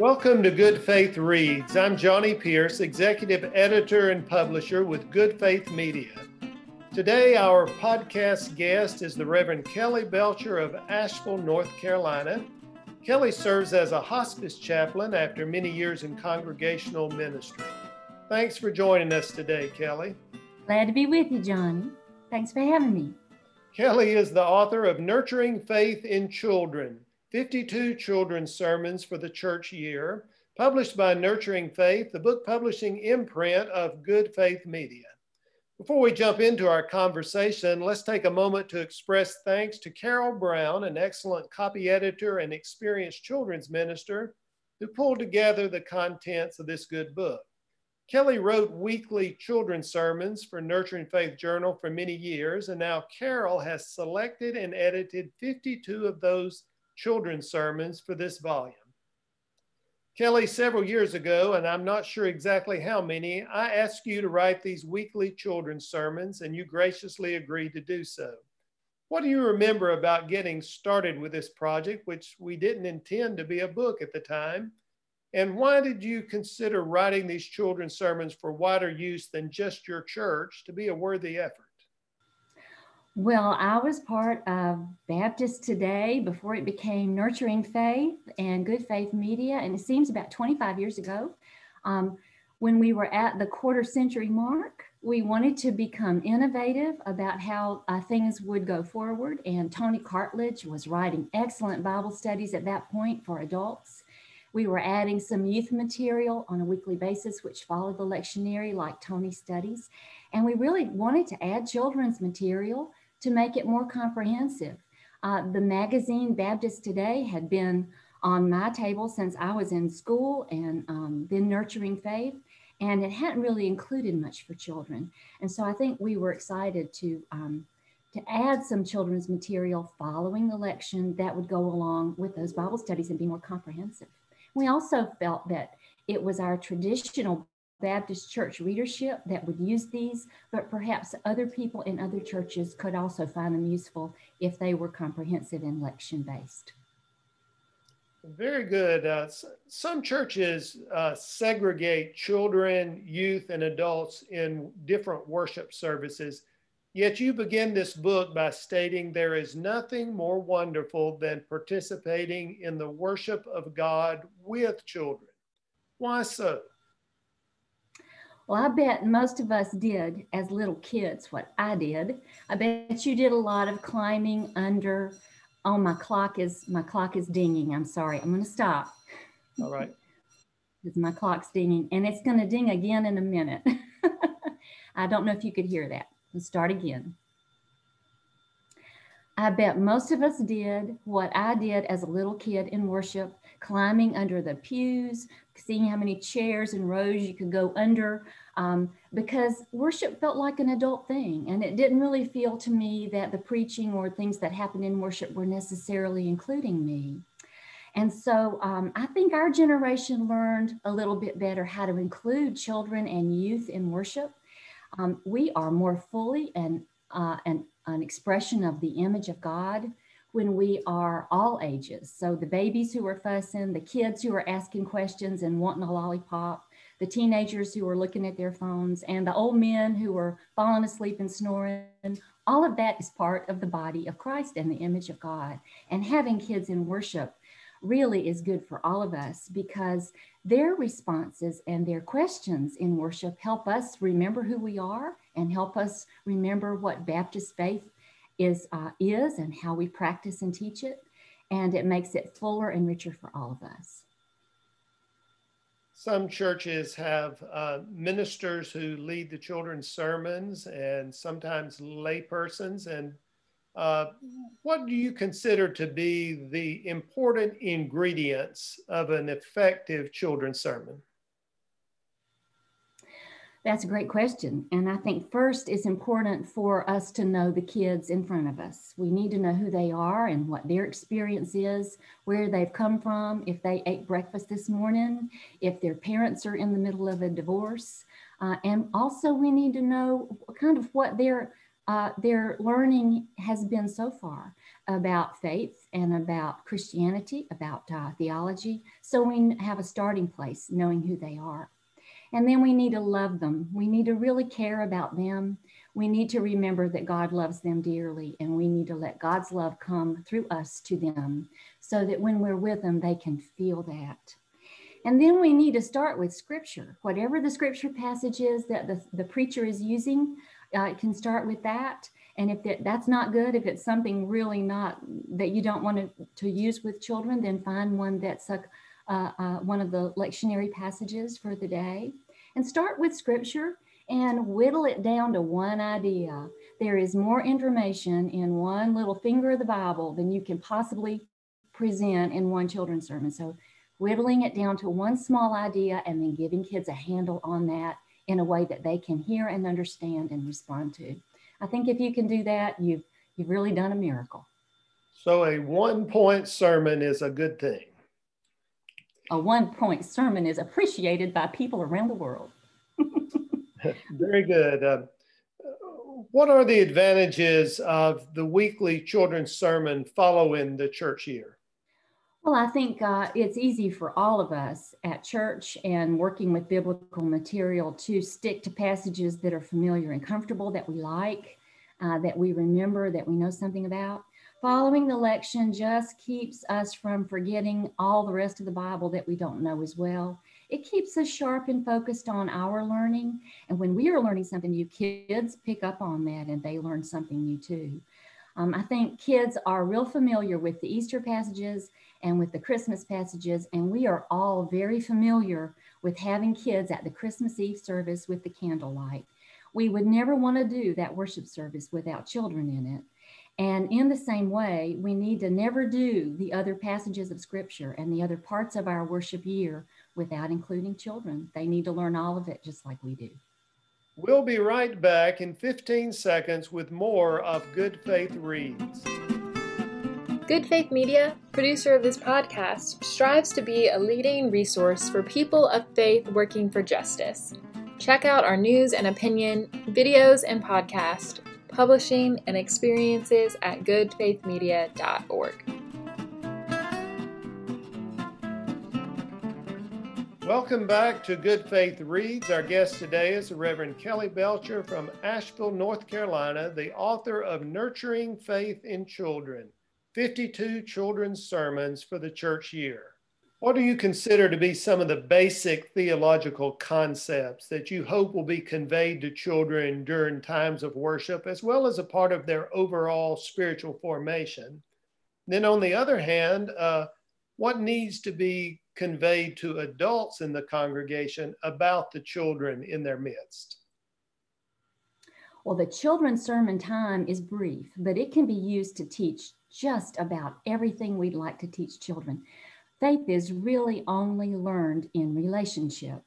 Welcome to Good Faith Reads. I'm Johnny Pierce, Executive Editor and Publisher with Good Faith Media. Today, our podcast guest is the Reverend Kelly Belcher of Asheville, North Carolina. Kelly serves as a hospice chaplain after many years in congregational ministry. Thanks for joining us today, Kelly. Glad to be with you, Johnny. Thanks for having me. Kelly is the author of Nurturing Faith in Children 52 Children's Sermons for the Church Year, published by Nurturing Faith, the book publishing imprint of Good Faith Media. Before we jump into our conversation, let's take a moment to express thanks to Carol Brown, an excellent copy editor and experienced children's minister, who pulled together the contents of this good book. Kelly wrote weekly children's sermons for Nurturing Faith Journal for many years, and now Carol has selected and edited 52 of those children's sermons for this volume. Kelly, several years ago, and I'm not sure exactly how many, I asked you to write these weekly children's sermons, and you graciously agreed to do so. What do you remember about getting started with this project, which we didn't intend to be a book at the time? And why did you consider writing these children's sermons for wider use than just your church to be a worthy effort? Well, I was part of Baptist Today before it became Nurturing Faith and Good Faith Media, and it seems about 25 years ago. Um, when we were at the quarter century mark, we wanted to become innovative about how uh, things would go forward. And Tony Cartledge was writing excellent Bible studies at that point for adults. We were adding some youth material on a weekly basis, which followed the lectionary like Tony studies. And we really wanted to add children's material to make it more comprehensive. Uh, the magazine Baptist Today had been on my table since I was in school and um, been nurturing faith, and it hadn't really included much for children. And so I think we were excited to um, to add some children's material following the lection that would go along with those Bible studies and be more comprehensive. We also felt that it was our traditional Baptist church readership that would use these, but perhaps other people in other churches could also find them useful if they were comprehensive and lection based. Very good. Uh, some churches uh, segregate children, youth, and adults in different worship services. Yet you begin this book by stating there is nothing more wonderful than participating in the worship of God with children. Why so? Well, I bet most of us did as little kids what I did. I bet you did a lot of climbing under. Oh, my clock is my clock is dinging. I'm sorry. I'm going to stop. All right. Because my clock's dinging, and it's going to ding again in a minute. I don't know if you could hear that. Let's start again. I bet most of us did what I did as a little kid in worship, climbing under the pews, seeing how many chairs and rows you could go under, um, because worship felt like an adult thing. And it didn't really feel to me that the preaching or things that happened in worship were necessarily including me. And so um, I think our generation learned a little bit better how to include children and youth in worship. Um, we are more fully and uh, an, an expression of the image of God when we are all ages. So the babies who are fussing, the kids who are asking questions and wanting a lollipop, the teenagers who are looking at their phones, and the old men who are falling asleep and snoring. All of that is part of the body of Christ and the image of God. And having kids in worship really is good for all of us because their responses and their questions in worship help us remember who we are and help us remember what Baptist faith is, uh, is and how we practice and teach it. And it makes it fuller and richer for all of us. Some churches have uh, ministers who lead the children's sermons and sometimes laypersons. And uh, what do you consider to be the important ingredients of an effective children's sermon? That's a great question. And I think first it's important for us to know the kids in front of us. We need to know who they are and what their experience is, where they've come from, if they ate breakfast this morning, if their parents are in the middle of a divorce. Uh, and also, we need to know kind of what their uh, their learning has been so far about faith and about Christianity, about uh, theology. So we have a starting place knowing who they are. And then we need to love them. We need to really care about them. We need to remember that God loves them dearly, and we need to let God's love come through us to them so that when we're with them, they can feel that. And then we need to start with scripture. Whatever the scripture passage is that the, the preacher is using, uh, can start with that. And if that, that's not good, if it's something really not that you don't want to, to use with children, then find one that's a, uh, uh, one of the lectionary passages for the day. And start with scripture and whittle it down to one idea. There is more information in one little finger of the Bible than you can possibly present in one children's sermon. So whittling it down to one small idea and then giving kids a handle on that in a way that they can hear and understand and respond to. I think if you can do that, you've you've really done a miracle. So a one point sermon is a good thing. A one point sermon is appreciated by people around the world. Very good. Uh, what are the advantages of the weekly children's sermon following the church year? Well, I think uh, it's easy for all of us at church and working with biblical material to stick to passages that are familiar and comfortable, that we like, uh, that we remember, that we know something about. Following the lection just keeps us from forgetting all the rest of the Bible that we don't know as well. It keeps us sharp and focused on our learning. And when we are learning something new, kids pick up on that and they learn something new too. Um, I think kids are real familiar with the Easter passages and with the Christmas passages, and we are all very familiar with having kids at the Christmas Eve service with the candlelight. We would never want to do that worship service without children in it. And in the same way, we need to never do the other passages of Scripture and the other parts of our worship year without including children. They need to learn all of it just like we do. We'll be right back in 15 seconds with more of Good Faith Reads. Good Faith Media, producer of this podcast, strives to be a leading resource for people of faith working for justice. Check out our news and opinion, videos, and podcast, publishing, and experiences at goodfaithmedia.org. Welcome back to Good Faith Reads. Our guest today is the Reverend Kelly Belcher from Asheville, North Carolina, the author of Nurturing Faith in Children. 52 children's sermons for the church year. What do you consider to be some of the basic theological concepts that you hope will be conveyed to children during times of worship, as well as a part of their overall spiritual formation? Then, on the other hand, uh, what needs to be conveyed to adults in the congregation about the children in their midst? Well, the children's sermon time is brief, but it can be used to teach just about everything we'd like to teach children. Faith is really only learned in relationship.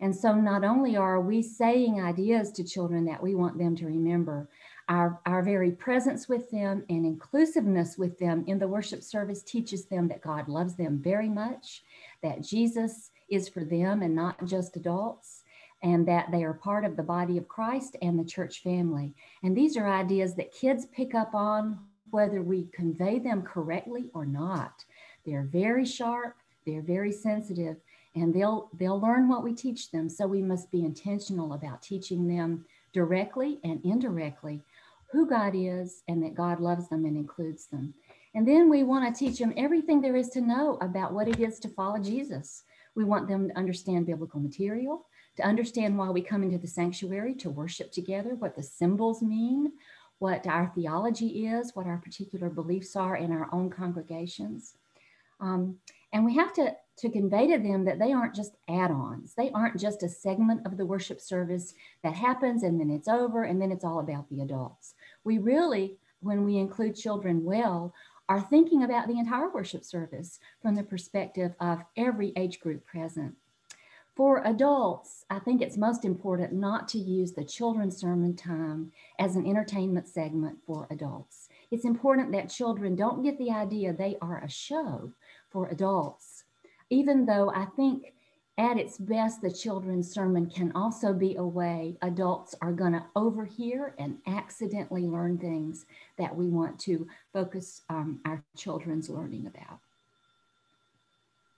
And so, not only are we saying ideas to children that we want them to remember, our, our very presence with them and inclusiveness with them in the worship service teaches them that God loves them very much, that Jesus is for them and not just adults, and that they are part of the body of Christ and the church family. And these are ideas that kids pick up on whether we convey them correctly or not. They're very sharp, they're very sensitive, and they'll they'll learn what we teach them. So we must be intentional about teaching them directly and indirectly who God is and that God loves them and includes them. And then we want to teach them everything there is to know about what it is to follow Jesus. We want them to understand biblical material, to understand why we come into the sanctuary to worship together, what the symbols mean, what our theology is, what our particular beliefs are in our own congregations. Um, and we have to, to convey to them that they aren't just add ons. They aren't just a segment of the worship service that happens and then it's over and then it's all about the adults. We really, when we include children well, are thinking about the entire worship service from the perspective of every age group present. For adults, I think it's most important not to use the children's sermon time as an entertainment segment for adults. It's important that children don't get the idea they are a show for adults, even though I think at its best, the children's sermon can also be a way adults are going to overhear and accidentally learn things that we want to focus um, our children's learning about.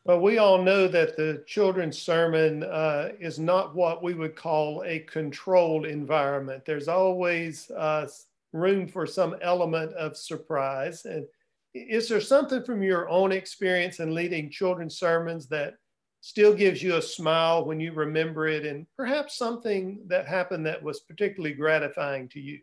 Well, we all know that the children's sermon uh, is not what we would call a controlled environment. There's always uh, room for some element of surprise. And is there something from your own experience in leading children's sermons that still gives you a smile when you remember it, and perhaps something that happened that was particularly gratifying to you?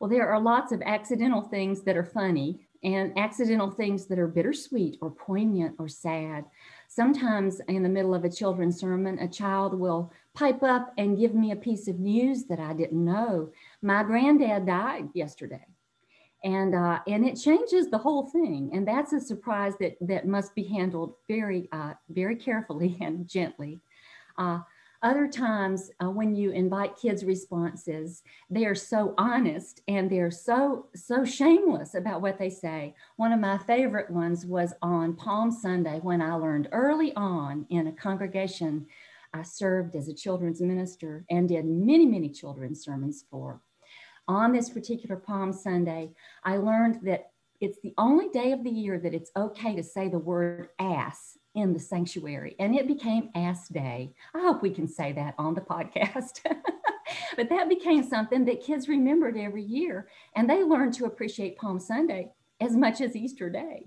Well, there are lots of accidental things that are funny and accidental things that are bittersweet or poignant or sad. Sometimes in the middle of a children's sermon, a child will pipe up and give me a piece of news that I didn't know. My granddad died yesterday and uh, and it changes the whole thing. And that's a surprise that that must be handled very uh, very carefully and gently. Uh, other times uh, when you invite kids responses they are so honest and they're so so shameless about what they say. One of my favorite ones was on palm sunday when i learned early on in a congregation i served as a children's minister and did many many children's sermons for on this particular Palm Sunday, I learned that it's the only day of the year that it's okay to say the word ass in the sanctuary. And it became Ass Day. I hope we can say that on the podcast. but that became something that kids remembered every year. And they learned to appreciate Palm Sunday as much as Easter Day.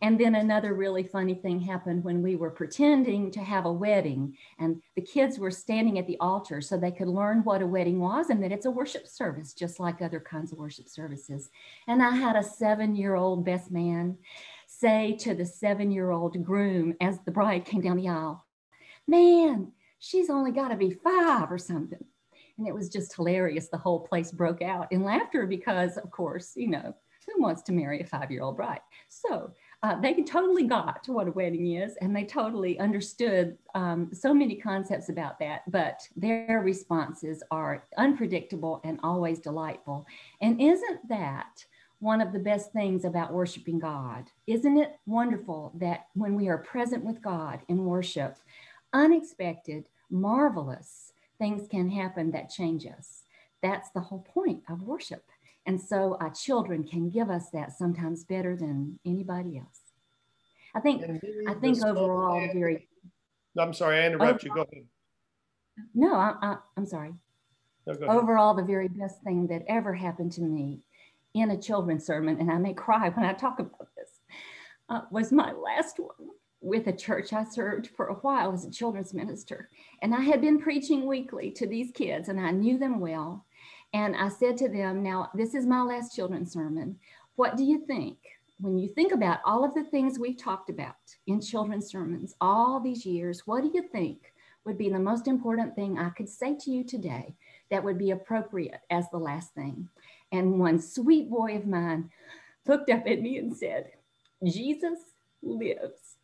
And then another really funny thing happened when we were pretending to have a wedding, and the kids were standing at the altar so they could learn what a wedding was and that it's a worship service, just like other kinds of worship services. And I had a seven year old best man say to the seven year old groom as the bride came down the aisle, Man, she's only got to be five or something. And it was just hilarious. The whole place broke out in laughter because, of course, you know, who wants to marry a five year old bride? So uh, they totally got to what a wedding is and they totally understood um, so many concepts about that, but their responses are unpredictable and always delightful. And isn't that one of the best things about worshiping God? Isn't it wonderful that when we are present with God in worship, unexpected, marvelous things can happen that change us? That's the whole point of worship. And so our children can give us that sometimes better than anybody else. I think I think overall the very I'm sorry, I interrupt overall, you. Go ahead. No, I, I, am sorry. No, overall, the very best thing that ever happened to me in a children's sermon, and I may cry when I talk about this, uh, was my last one with a church I served for a while as a children's minister. And I had been preaching weekly to these kids, and I knew them well. And I said to them, Now, this is my last children's sermon. What do you think? When you think about all of the things we've talked about in children's sermons all these years, what do you think would be the most important thing I could say to you today that would be appropriate as the last thing? And one sweet boy of mine looked up at me and said, Jesus lives.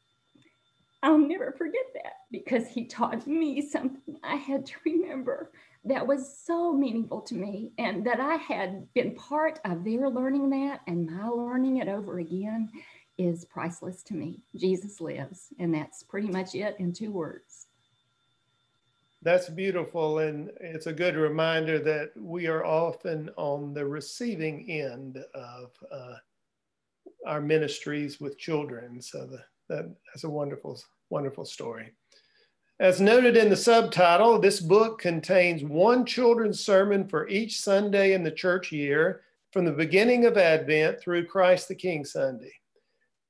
I'll never forget that because he taught me something I had to remember that was so meaningful to me and that I had been part of their learning that and my learning it over again is priceless to me. Jesus lives. And that's pretty much it in two words. That's beautiful. And it's a good reminder that we are often on the receiving end of uh, our ministries with children. So the, that, that's a wonderful, wonderful story. As noted in the subtitle, this book contains one children's sermon for each Sunday in the church year from the beginning of Advent through Christ the King Sunday.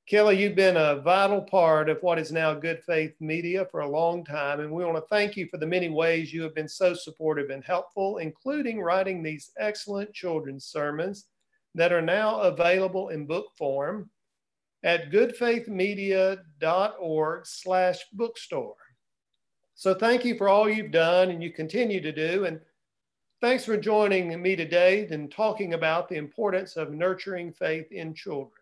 Kelly, you've been a vital part of what is now Good Faith Media for a long time, and we want to thank you for the many ways you have been so supportive and helpful, including writing these excellent children's sermons that are now available in book form at goodfaithmedia.org slash bookstore. So thank you for all you've done and you continue to do. And thanks for joining me today and talking about the importance of nurturing faith in children.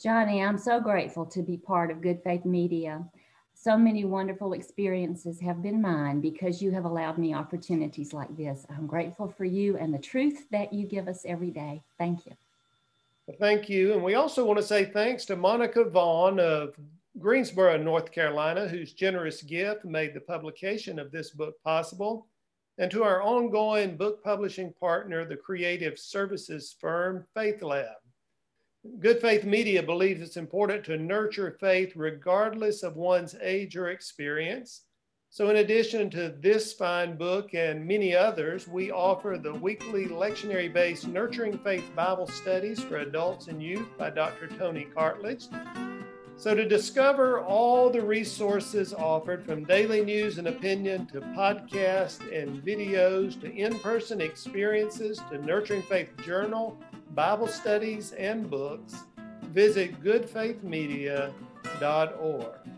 Johnny, I'm so grateful to be part of Good Faith Media. So many wonderful experiences have been mine because you have allowed me opportunities like this. I'm grateful for you and the truth that you give us every day. Thank you. Well, thank you. And we also want to say thanks to Monica Vaughn of Greensboro, North Carolina, whose generous gift made the publication of this book possible, and to our ongoing book publishing partner, the creative services firm Faith Lab. Good Faith Media believes it's important to nurture faith regardless of one's age or experience. So, in addition to this fine book and many others, we offer the weekly lectionary based Nurturing Faith Bible Studies for Adults and Youth by Dr. Tony Cartledge. So, to discover all the resources offered from daily news and opinion to podcasts and videos to in person experiences to Nurturing Faith Journal, Bible studies, and books, visit goodfaithmedia.org.